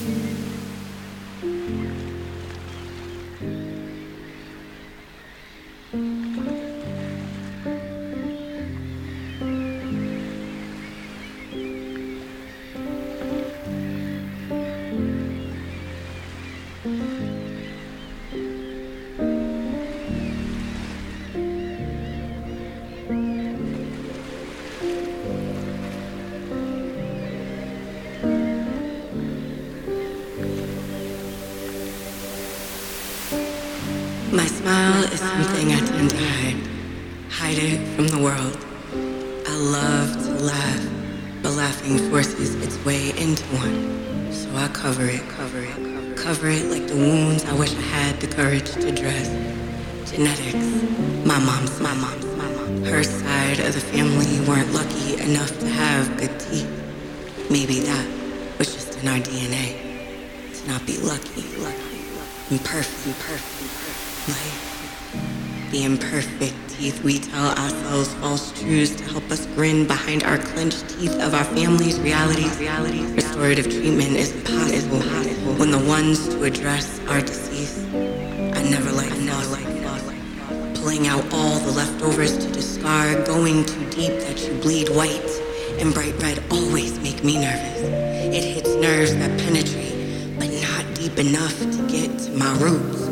My the family weren't lucky enough to have good teeth. Maybe that was just in our DNA. To not be lucky, lucky, imperfect, imperfect, imperfect. Like the imperfect teeth we tell ourselves false truths to help us grin behind our clenched teeth of our family's realities. realities. Restorative treatment is impossible when the ones to address are deceased. I never like, I never like, pulling out all the leftovers to discard, going too deep that you bleed white and bright red always make me nervous. It hits nerves that penetrate, but not deep enough to get to my roots.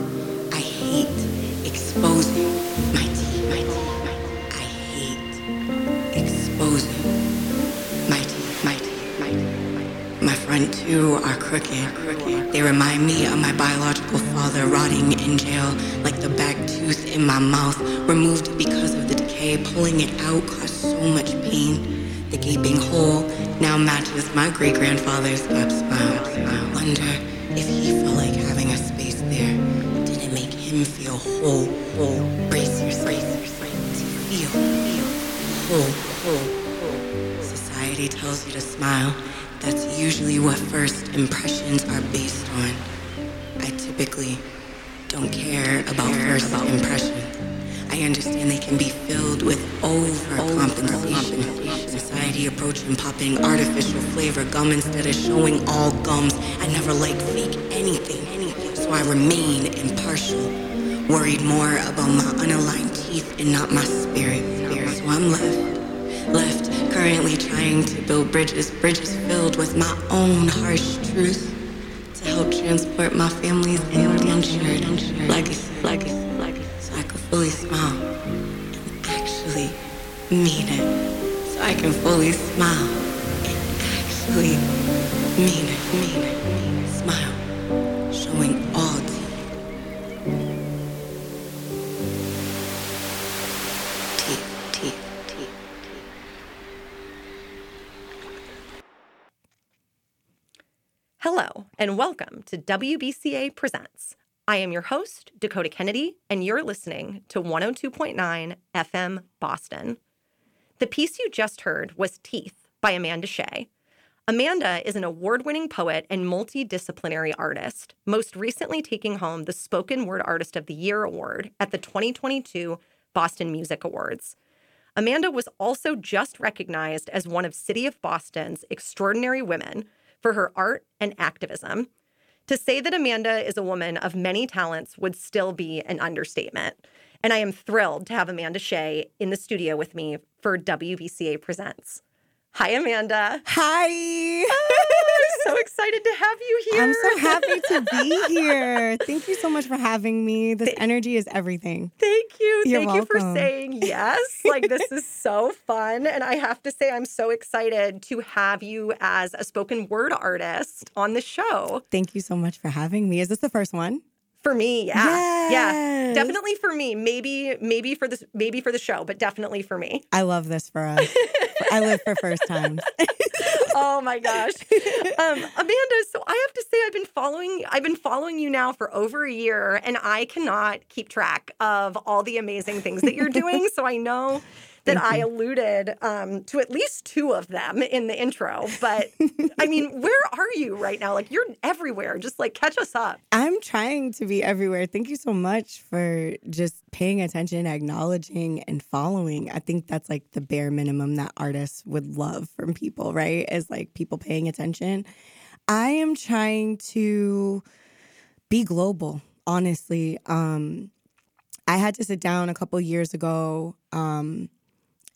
I hate exposing my teeth, my teeth, my teeth. I hate exposing my teeth, my teeth, my teeth. My front two are crooked. They remind me of my biological father rotting in jail, like the back in my mouth, removed because of the decay. Pulling it out caused so much pain. The gaping hole now matches my great grandfather's gap smile. I wonder if he felt like having a space there. Did it make him feel whole, whole? Brace yourself, feel, whole, whole. Society tells you to smile. That's usually what first impressions are based on. I typically don't care about first impressions. I understand they can be filled with overcompensation. Society approaching popping artificial flavor gum instead of showing all gums. I never like fake anything, anything. So I remain impartial. Worried more about my unaligned teeth and not my spirit. So I'm left, left currently trying to build bridges, bridges filled with my own harsh truth help transport my family's indentured legacy, legacy, legacy, so I could fully smile and actually mean it. So I can fully smile and actually mean it, mean it, mean it. Smile, and welcome to WBCA Presents. I am your host, Dakota Kennedy, and you're listening to 102.9 FM Boston. The piece you just heard was Teeth by Amanda Shea. Amanda is an award winning poet and multidisciplinary artist, most recently taking home the Spoken Word Artist of the Year award at the 2022 Boston Music Awards. Amanda was also just recognized as one of City of Boston's extraordinary women for her art and activism. To say that Amanda is a woman of many talents would still be an understatement. And I am thrilled to have Amanda Shea in the studio with me for WBCA Presents. Hi, Amanda. Hi. Oh, I'm so excited to have you here. I'm so happy to be here. Thank you so much for having me. This energy is everything. Thank you. You're Thank you for saying yes. Like, this is so fun. And I have to say, I'm so excited to have you as a spoken word artist on the show. Thank you so much for having me. Is this the first one? For me, yeah. Yeah. Definitely for me. Maybe, maybe for this, maybe for the show, but definitely for me. I love this for us. I live for first times. oh my gosh. Um, Amanda, so I have to say I've been following I've been following you now for over a year and I cannot keep track of all the amazing things that you're doing. so I know that I alluded um, to at least two of them in the intro. But I mean, where are you right now? Like you're everywhere. Just like catch us up. I'm trying to be everywhere. Thank you so much for just paying attention, acknowledging, and following. I think that's like the bare minimum that artists would love from people, right? Is like people paying attention. I am trying to be global, honestly. Um, I had to sit down a couple years ago, um,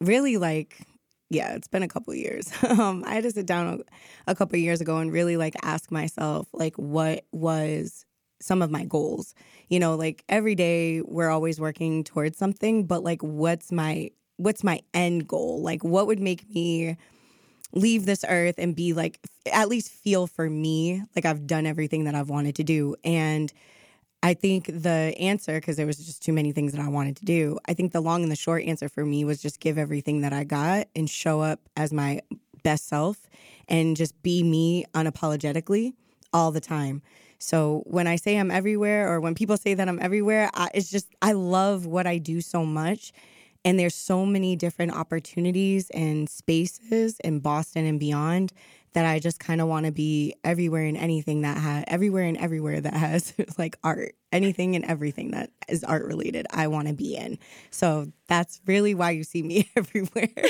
really like, yeah, it's been a couple years. um, I had to sit down a, a couple years ago and really like ask myself, like, what was some of my goals? You know, like every day we're always working towards something, but like, what's my what's my end goal? Like, what would make me leave this earth and be like, at least feel for me like I've done everything that I've wanted to do. And I think the answer, because there was just too many things that I wanted to do, I think the long and the short answer for me was just give everything that I got and show up as my best self and just be me unapologetically all the time. So when I say I'm everywhere or when people say that I'm everywhere, I, it's just, I love what I do so much. And there's so many different opportunities and spaces in Boston and beyond that I just kind of want to be everywhere and anything that has everywhere and everywhere that has like art, anything and everything that is art related. I want to be in. So that's really why you see me everywhere.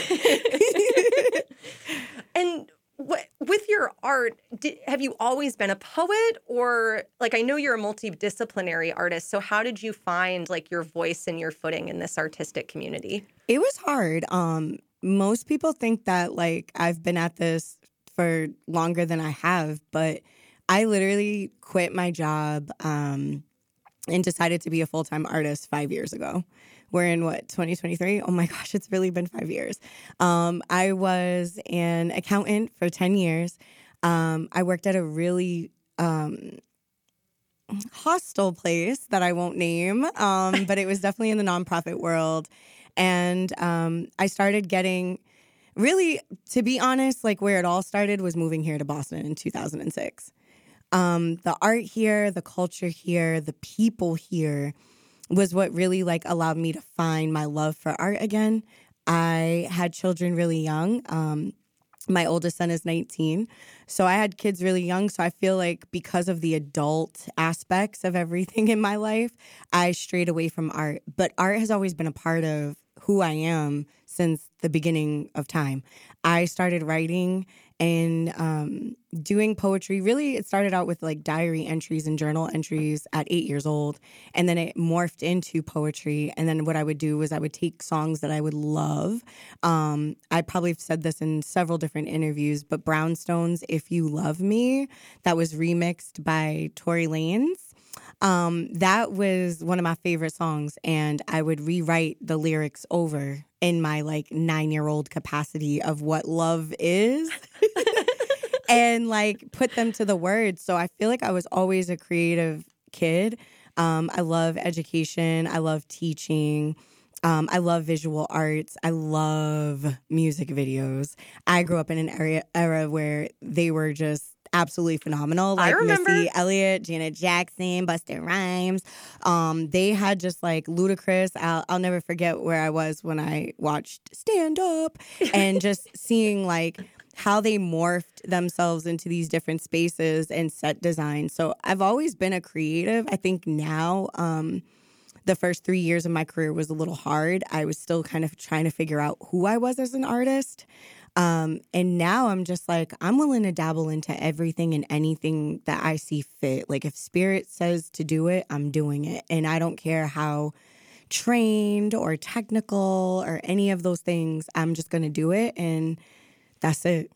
and what, with your art, did, have you always been a poet, or like I know you're a multidisciplinary artist? So how did you find like your voice and your footing in this artistic community? It was hard. Um, most people think that like I've been at this for longer than I have, but I literally quit my job um, and decided to be a full time artist five years ago. We're in what 2023. Oh my gosh, it's really been five years. Um, I was an accountant for ten years. Um, I worked at a really um, hostile place that I won't name, um, but it was definitely in the nonprofit world. And um, I started getting really, to be honest, like where it all started was moving here to Boston in 2006. Um, the art here, the culture here, the people here was what really like allowed me to find my love for art again. I had children really young. Um, my oldest son is 19. So I had kids really young. So I feel like because of the adult aspects of everything in my life, I strayed away from art. But art has always been a part of who I am since the beginning of time. I started writing and um, doing poetry. Really, it started out with like diary entries and journal entries at eight years old. And then it morphed into poetry. And then what I would do was I would take songs that I would love. Um, I probably have said this in several different interviews, but Brownstone's, If You Love Me, that was remixed by Tory Lanez. Um, that was one of my favorite songs, and I would rewrite the lyrics over in my like nine year old capacity of what love is. and like put them to the words. So I feel like I was always a creative kid. Um, I love education. I love teaching. Um, I love visual arts. I love music videos. I grew up in an area era where they were just absolutely phenomenal. Like Missy Elliott, Janet Jackson, Busta Rhymes. Um, they had just like Ludacris. I'll, I'll never forget where I was when I watched Stand Up and just seeing like how they morphed themselves into these different spaces and set design. So I've always been a creative. I think now, um, the first three years of my career was a little hard. I was still kind of trying to figure out who I was as an artist. Um, and now I'm just like, I'm willing to dabble into everything and anything that I see fit. Like, if spirit says to do it, I'm doing it. And I don't care how trained or technical or any of those things, I'm just going to do it. And that's it.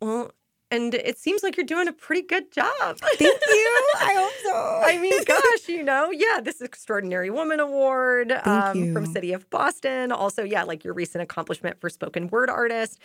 Well, and it seems like you're doing a pretty good job. Thank you. I hope so. I mean, gosh, you know, yeah, this Extraordinary Woman Award um, from City of Boston. Also, yeah, like your recent accomplishment for spoken word artist.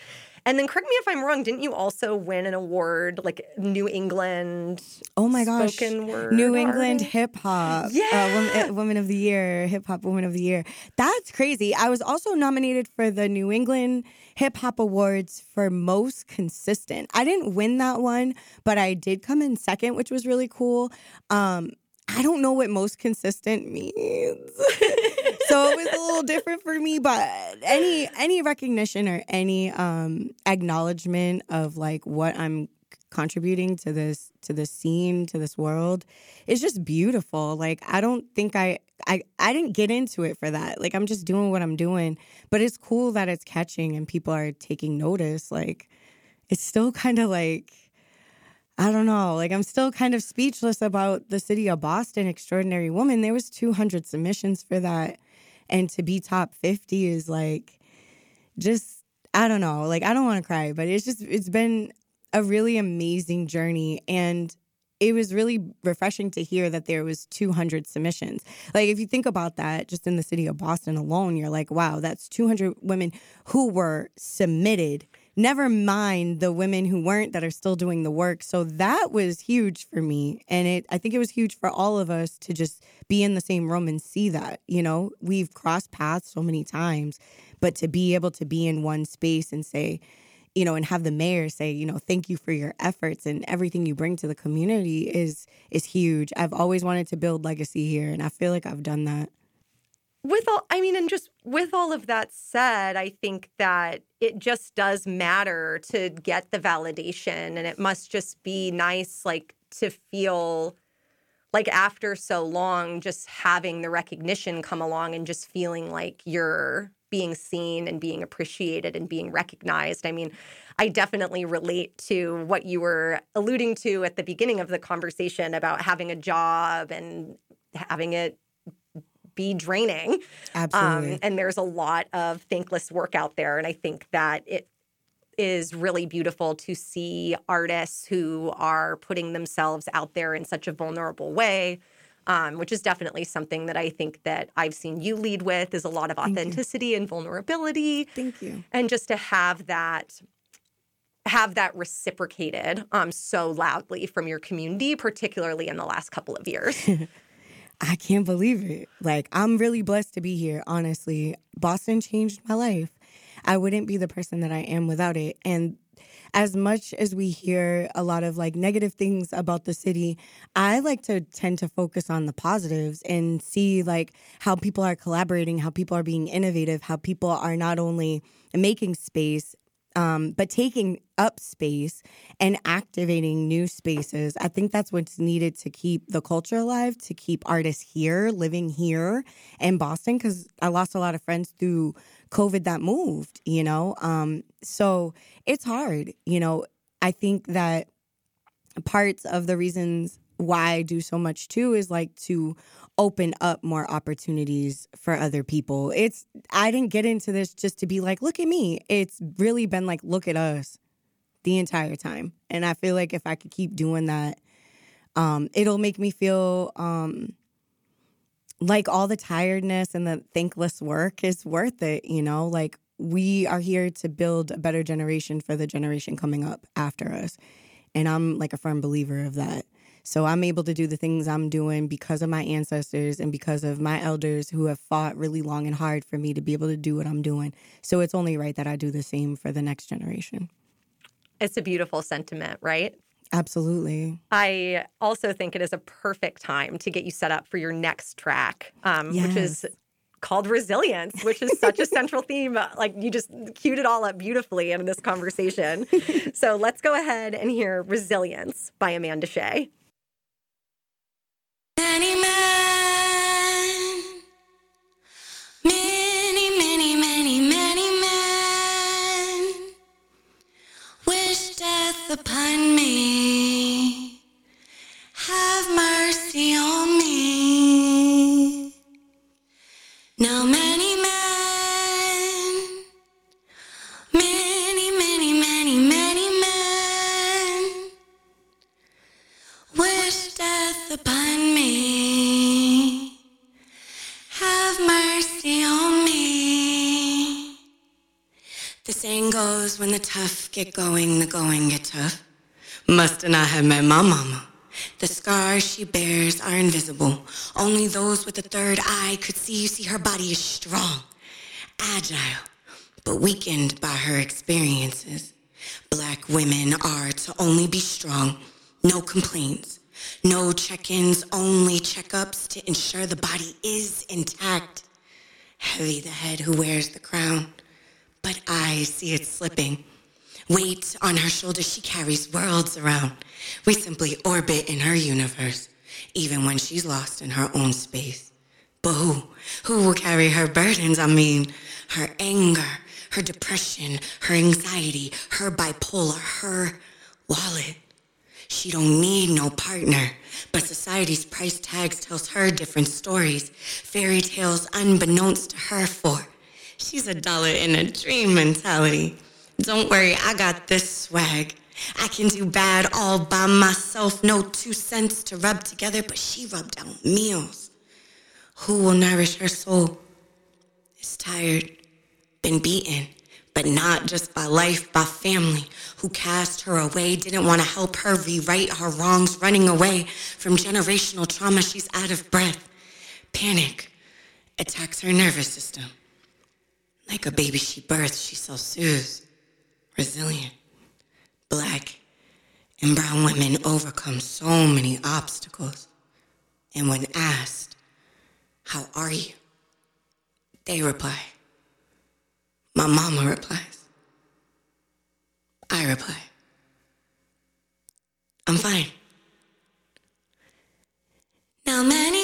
And then correct me if I'm wrong, didn't you also win an award like New England? Oh my gosh. New England hip hop. Yeah. Uh, woman, uh, woman of the Year, hip hop woman of the year. That's crazy. I was also nominated for the New England Hip Hop Awards for most consistent. I didn't win that one, but I did come in second, which was really cool. Um, I don't know what most consistent means. so it was a little different for me, but any any recognition or any um acknowledgement of like what I'm contributing to this to this scene to this world is just beautiful. Like i don't think i i i didn't get into it for that. Like i'm just doing what i'm doing. But it's cool that it's catching and people are taking notice. Like it's still kind of like I don't know. Like I'm still kind of speechless about the city of Boston extraordinary woman. There was 200 submissions for that and to be top 50 is like just I don't know. Like I don't want to cry, but it's just it's been a really amazing journey and it was really refreshing to hear that there was 200 submissions. Like if you think about that just in the city of Boston alone, you're like, wow, that's 200 women who were submitted. Never mind the women who weren't that are still doing the work. So that was huge for me and it I think it was huge for all of us to just be in the same room and see that, you know. We've crossed paths so many times, but to be able to be in one space and say, you know, and have the mayor say, you know, thank you for your efforts and everything you bring to the community is is huge. I've always wanted to build legacy here and I feel like I've done that. With all I mean and just with all of that said, I think that it just does matter to get the validation and it must just be nice like to feel like after so long just having the recognition come along and just feeling like you're being seen and being appreciated and being recognized. I mean, I definitely relate to what you were alluding to at the beginning of the conversation about having a job and having it be draining. Absolutely. Um, and there's a lot of thankless work out there. And I think that it is really beautiful to see artists who are putting themselves out there in such a vulnerable way um, which is definitely something that I think that I've seen you lead with is a lot of authenticity and vulnerability. Thank you. And just to have that have that reciprocated um, so loudly from your community, particularly in the last couple of years. I can't believe it. Like, I'm really blessed to be here, honestly. Boston changed my life. I wouldn't be the person that I am without it. And as much as we hear a lot of like negative things about the city, I like to tend to focus on the positives and see like how people are collaborating, how people are being innovative, how people are not only making space um, but taking up space and activating new spaces. I think that's what's needed to keep the culture alive, to keep artists here, living here in Boston, because I lost a lot of friends through COVID that moved, you know? Um, so it's hard, you know? I think that parts of the reasons why I do so much too is like to open up more opportunities for other people. It's I didn't get into this just to be like, look at me. It's really been like, look at us the entire time. And I feel like if I could keep doing that, um, it'll make me feel um, like all the tiredness and the thankless work is worth it, you know? Like we are here to build a better generation for the generation coming up after us. And I'm like a firm believer of that. So I'm able to do the things I'm doing because of my ancestors and because of my elders who have fought really long and hard for me to be able to do what I'm doing. So it's only right that I do the same for the next generation. It's a beautiful sentiment, right? Absolutely. I also think it is a perfect time to get you set up for your next track, um, yes. which is called resilience, which is such a central theme. Like you just queued it all up beautifully in this conversation. so let's go ahead and hear Resilience by Amanda Shea. Many men, many, many, many, many men wish death upon goes when the tough get going, the going get tough. Must not have met my mama. The scars she bears are invisible. Only those with a third eye could see. You see, her body is strong, agile, but weakened by her experiences. Black women are to only be strong, no complaints, no check-ins, only checkups to ensure the body is intact. Heavy the head who wears the crown, but I see it slipping. Weight on her shoulders, she carries worlds around. We simply orbit in her universe, even when she's lost in her own space. But who? Who will carry her burdens? I mean, her anger, her depression, her anxiety, her bipolar, her wallet. She don't need no partner, but society's price tags tells her different stories, fairy tales unbeknownst to her for. She's a dollar in a dream mentality. Don't worry, I got this swag. I can do bad all by myself, no two cents to rub together, but she rubbed out meals. Who will nourish her soul? Is tired, been beaten, but not just by life, by family, who cast her away, didn't want to help her rewrite her wrongs, running away from generational trauma. She's out of breath. Panic attacks her nervous system. Like a baby she birthed, she's so soothed, resilient. Black and brown women overcome so many obstacles. And when asked, How are you? they reply, My mama replies, I reply, I'm fine. Now, many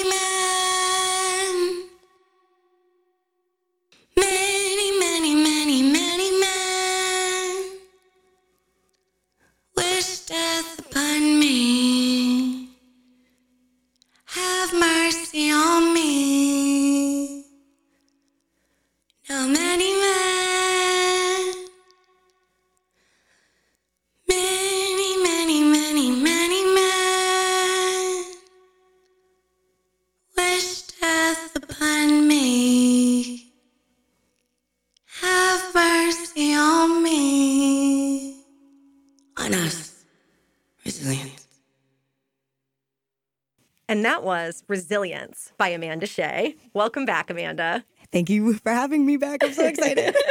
And that was Resilience by Amanda Shea. Welcome back, Amanda. Thank you for having me back. I'm so excited.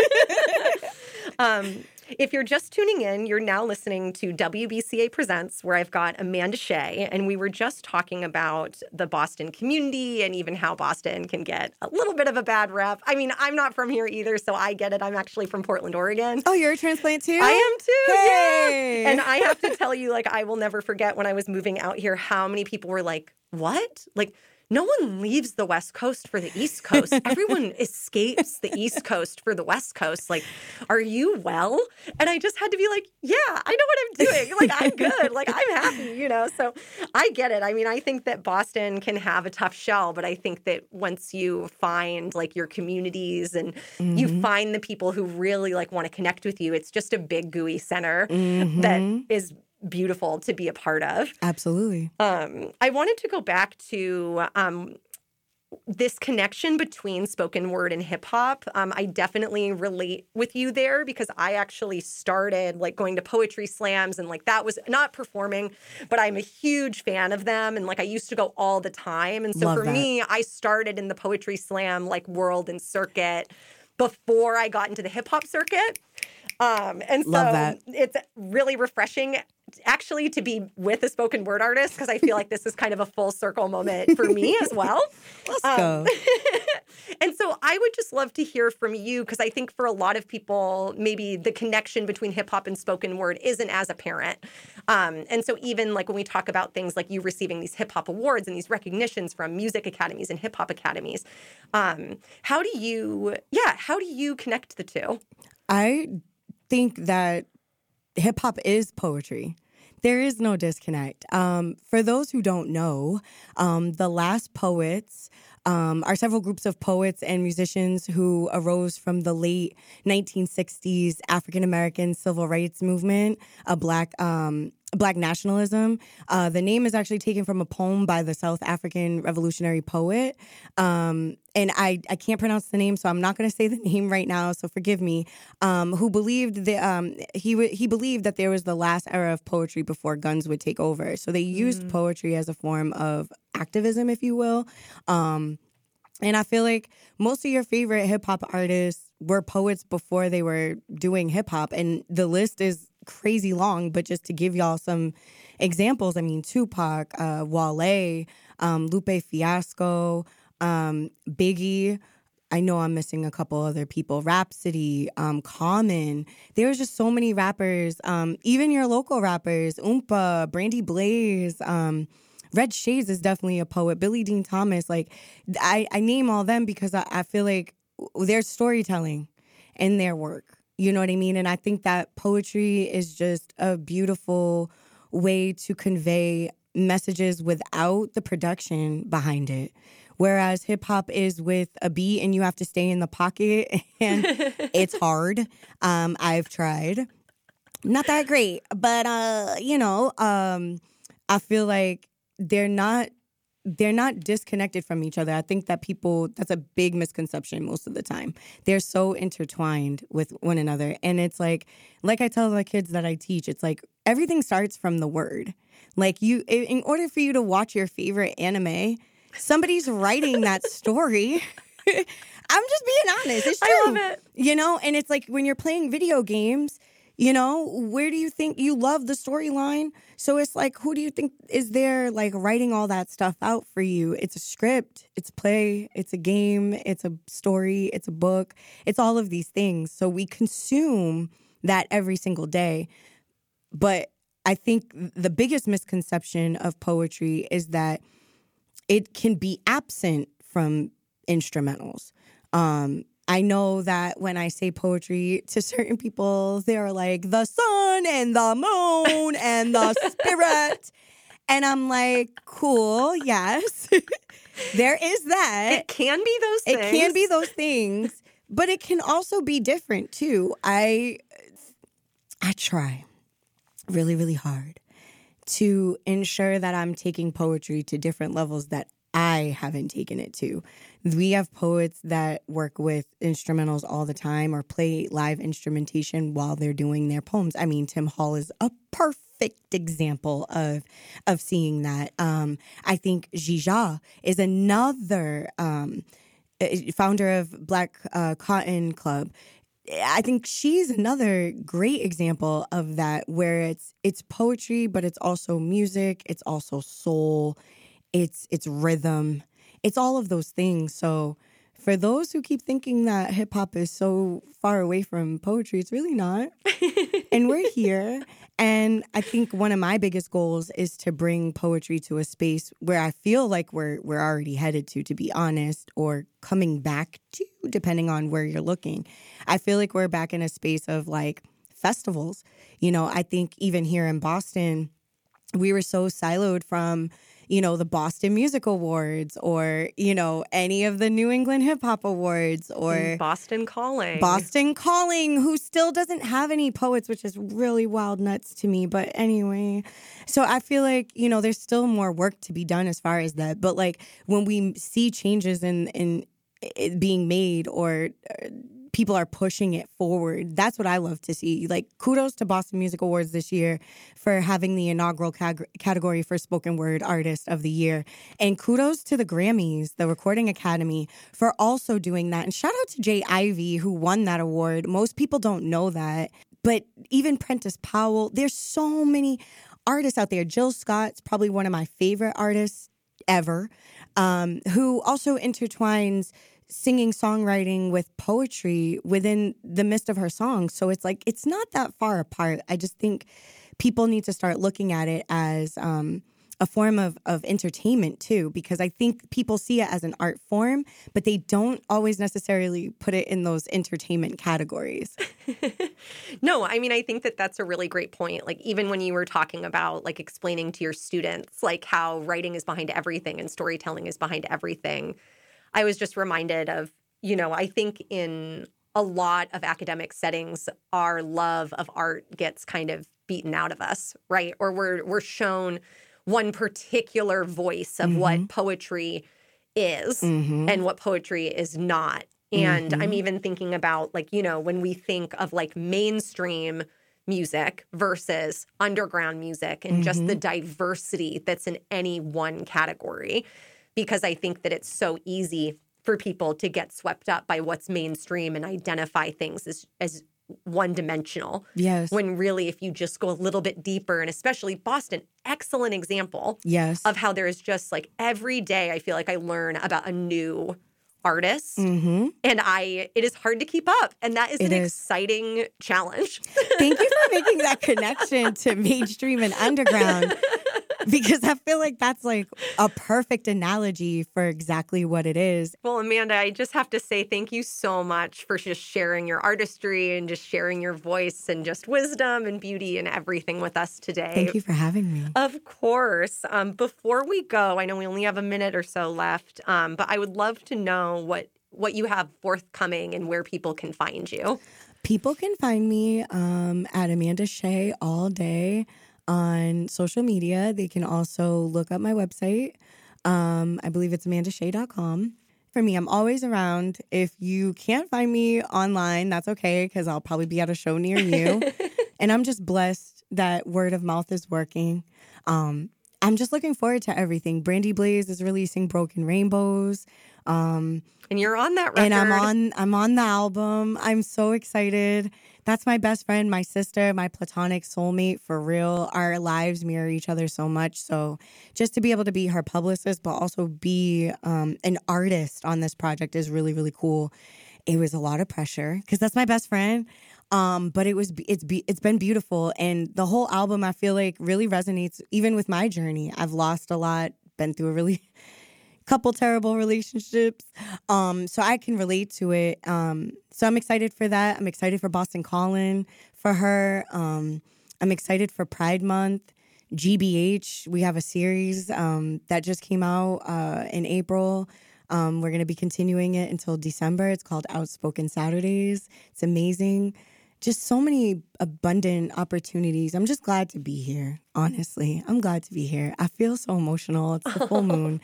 Um, if you're just tuning in, you're now listening to WBCA Presents, where I've got Amanda Shea, and we were just talking about the Boston community and even how Boston can get a little bit of a bad rep. I mean, I'm not from here either, so I get it. I'm actually from Portland, Oregon. oh, you're a transplant too? I am too. Hey. Yeah. And I have to tell you, like, I will never forget when I was moving out here how many people were like, what? Like, no one leaves the West Coast for the East Coast. Everyone escapes the East Coast for the West Coast. Like, are you well? And I just had to be like, yeah, I know what I'm doing. Like, I'm good. Like, I'm happy, you know? So I get it. I mean, I think that Boston can have a tough shell, but I think that once you find like your communities and you mm-hmm. find the people who really like want to connect with you, it's just a big gooey center that mm-hmm. is beautiful to be a part of. Absolutely. Um, I wanted to go back to um, this connection between spoken word and hip hop. Um, I definitely relate with you there because I actually started like going to poetry slams and like that was not performing, but I'm a huge fan of them and like I used to go all the time. And so Love for that. me, I started in the poetry slam like world and circuit before I got into the hip hop circuit. Um, and so it's really refreshing actually to be with a spoken word artist because I feel like this is kind of a full circle moment for me as well. Let's Um, go. And so I would just love to hear from you because I think for a lot of people, maybe the connection between hip hop and spoken word isn't as apparent. Um, and so even like when we talk about things like you receiving these hip hop awards and these recognitions from music academies and hip hop academies, um, how do you, yeah, how do you connect the two? I think that hip hop is poetry. There is no disconnect. Um, for those who don't know, um, the last poets um, are several groups of poets and musicians who arose from the late 1960s African American civil rights movement, a black um, black nationalism. Uh, the name is actually taken from a poem by the South African revolutionary poet. Um, and I, I can't pronounce the name, so I'm not going to say the name right now. So forgive me. Um, who believed that um, he w- he believed that there was the last era of poetry before guns would take over. So they used poetry as a form of activism, if you will. Um, and I feel like most of your favorite hip hop artists were poets before they were doing hip hop. And the list is crazy long, but just to give y'all some examples, I mean, Tupac, uh, Wale, um, Lupe Fiasco, um, Biggie. I know I'm missing a couple other people. Rapsody, um, Common. There's just so many rappers. Um, even your local rappers, Oompa, Brandie Blaze. Um, Red Shaydez is definitely a poet. Billy Dean Thomas. Like, I, I name all them because I, I feel like there's storytelling in their work. You know what I mean? And I think that poetry is just a beautiful way to convey messages without the production behind it. Whereas hip hop is with a beat and you have to stay in the pocket and it's hard. Um, I've tried. Not that great, but uh, you know, um, I feel like they're not they're not disconnected from each other. I think that people that's a big misconception most of the time. They're so intertwined with one another. And it's like like I tell the kids that I teach, it's like everything starts from the word. Like you in order for you to watch your favorite anime, somebody's writing that story. I'm just being honest. It's true. I love it. You know, and it's like when you're playing video games, you know, where do you think you love the storyline? So it's like, who do you think is there like writing all that stuff out for you? It's a script, it's play, it's a game, it's a story, it's a book, it's all of these things. So we consume that every single day. But I think the biggest misconception of poetry is that it can be absent from instrumentals. Um, I know that when I say poetry to certain people, they're like the sun and the moon and the spirit. And I'm like, cool, yes. there is that. It can be those things. It can be those things, but it can also be different too. I I try really, really hard to ensure that I'm taking poetry to different levels that I haven't taken it to. We have poets that work with instrumentals all the time or play live instrumentation while they're doing their poems. I mean, Tim Hall is a perfect example of of seeing that. Um, I think Jija is another um, eh, founder of Black uh, Cotton Club. I think she's another great example of that where it's it's poetry but it's also music, it's also soul, it's it's rhythm, it's all of those things. So for those who keep thinking that hip hop is so far away from poetry, it's really not. and we're here. And I think one of my biggest goals is to bring poetry to a space where I feel like we're we're already headed to, to be honest, or coming back to, depending on where you're looking. I feel like we're back in a space of like festivals. You know, I think even here in Boston, we were so siloed from you know, the Boston Music Awards or, you know, any of the New England Hip Hop Awards or Boston Calling. Boston Calling, who still doesn't have any poets, which is really wild nuts to me. But anyway, so I feel like, you know, there's still more work to be done as far as that. But like when we see changes in, in, it being made or uh, people are pushing it forward. That's what I love to see. Like, kudos to Boston Music Awards this year for having the inaugural cag- category for Spoken Word Artist of the Year. And kudos to the Grammys, the Recording Academy, for also doing that. And shout out to J. Ivy, who won that award. Most people don't know that. But even Prentice Powell, there's so many artists out there. Jill Scott's probably one of my favorite artists ever, um, who also intertwines singing songwriting with poetry within the midst of her songs. So it's like it's not that far apart. I just think people need to start looking at it as um, a form of, of entertainment too, because I think people see it as an art form, but they don't always necessarily put it in those entertainment categories. no, I mean, I think that that's a really great point. Like, even when you were talking about like explaining to your students, like how writing is behind everything and storytelling is behind everything I was just reminded of, you know, I think in a lot of academic settings, our love of art gets kind of beaten out of us, right? Or we're we're shown one particular voice of mm-hmm. what poetry is mm-hmm. and what poetry is not. And mm-hmm. I'm even thinking about like, you know, when we think of like mainstream music versus underground music and just the mm-hmm. diversity that's in any one category because I think that it's so easy for people to get swept up by what's mainstream and identify things as as one dimensional. Yes. When really if you just go a little bit deeper and especially Boston, excellent example. Yes. Of how there's just like every day I feel like I learn about a new artist mm-hmm. and I it is hard to keep up and that is it an is. exciting challenge. Thank you for making that connection to mainstream and underground because I feel like that's like a perfect analogy for exactly what it is. Well, Amanda, I just have to say thank you so much for just sharing your artistry and just sharing your voice and just wisdom and beauty and everything with us today. Thank you for having me. Of course. Um, before we go, I know we only have a minute or so left, um, but I would love to know what what you have forthcoming and where people can find you. People can find me um, at Amanda Shea all day on social media. They can also look up my website. Um, I believe it's amandashea.com. For me, I'm always around. If you can't find me online, that's okay because I'll probably be at a show near you. and I'm just blessed that word of mouth is working. Um, I'm just looking forward to everything. Brandie Blaze is releasing Broken Rainbows. Um, and you're on that record. And I'm on I'm on the album. I'm so excited. That's my best friend, my sister, my platonic soulmate for real. Our lives mirror each other so much. So just to be able to be her publicist, but also be um, an artist on this project is really, really cool. It was a lot of pressure because that's my best friend. Um, but it was it's be, it's been beautiful, and the whole album I feel like really resonates even with my journey. I've lost a lot, been through a really couple terrible relationships. Um, so I can relate to it. Um, so I'm excited for that. I'm excited for Boston Calling for her. Um, I'm excited for Pride Month. GBH, we have a series um, that just came out uh, in April. Um, we're going to be continuing it until December. It's called Outspoken Saturdays. It's amazing just so many abundant opportunities. I'm just glad to be here, honestly. I'm glad to be here. I feel so emotional. It's the full moon.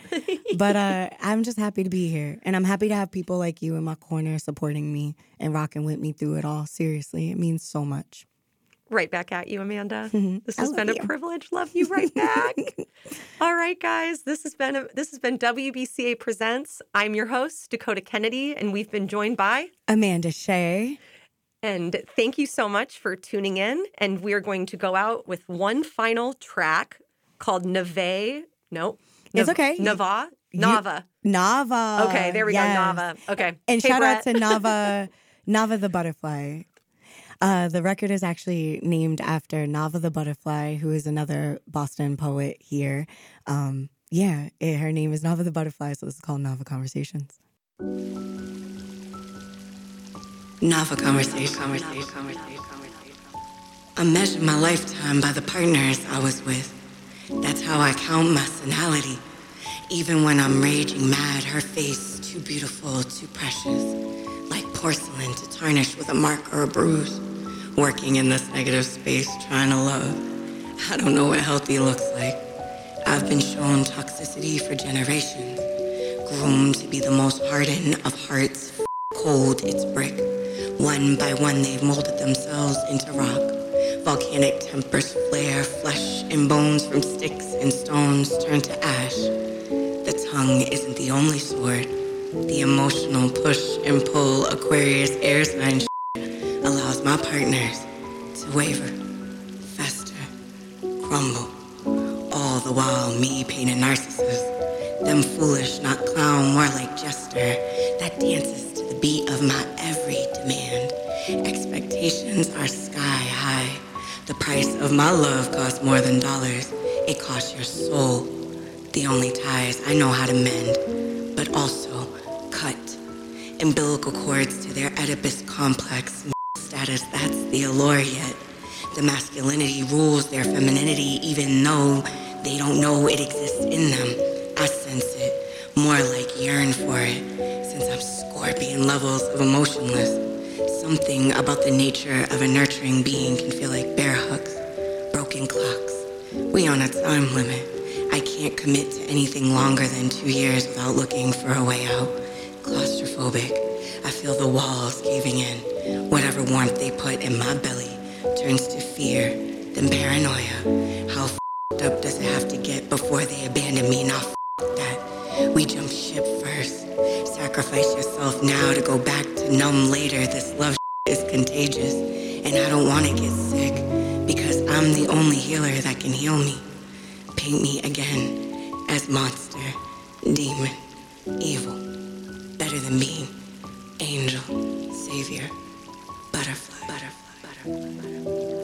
but uh, I'm just happy to be here. And I'm happy to have people like you in my corner supporting me and rocking with me through it all. Seriously, it means so much. Right back at you, Amanda. Mm-hmm. This has been a privilege. Love you right back. all right, guys. This has been a, this has been WBCA Presents. I'm your host, Dakota Kennedy, and we've been joined by Amanda Shea. And thank you so much for tuning in. And we're going to go out with one final track called Nave. Nope. It's okay. Nava. Nava. Nava. Okay, there we yes. go. Nava. Okay. And hey, shout Brett. out to Nava, Nava the butterfly. Uh, the record is actually named after Nava the butterfly, who is another Boston poet here. Um, yeah, it, her name is Nava the butterfly, so this is called Nava Conversations. Nava conversation, I measure my lifetime by the partners I was with. That's how I count my senility. Even when I'm raging mad, her face too beautiful, too precious, like porcelain to tarnish with a mark or a bruise. Working in this negative space, trying to love. I don't know what healthy looks like. I've been shown toxicity for generations, groomed to be the most hardened of hearts. Cold, it's brick. One by one, they've molded themselves into rock. Volcanic tempers flare, flesh and bones from sticks and stones turn to ash. The tongue isn't the only sword. The emotional push and pull Aquarius air sign allows my partners to waver, fester, crumble. All the while, me painted narcissist, them foolish, not clown, more like jester, that dances to the beat of my. Expectations are sky high. The price of my love costs more than dollars. It costs your soul. The only ties I know how to mend, but also cut. Umbilical cords to their Oedipus complex. Status, that's the allure yet. The masculinity rules their femininity even though they don't know it exists in them. I sense it, more like yearn for it, since I'm scorpion levels of emotionless. Something about the nature of a nurturing being can feel like bear hugs, broken clocks. We on a time limit. I can't commit to anything longer than two years without looking for a way out. Claustrophobic. I feel the walls caving in. Whatever warmth they put in my belly turns to fear, then paranoia. How up does it have to get before they abandon me? Now. We jump ship first. Sacrifice yourself now to go back to numb later. This love is contagious, and I don't want to get sick because I'm the only healer that can heal me. Paint me again as monster, demon, evil, better than being angel, savior, butterfly, butterfly, butterfly, butterfly.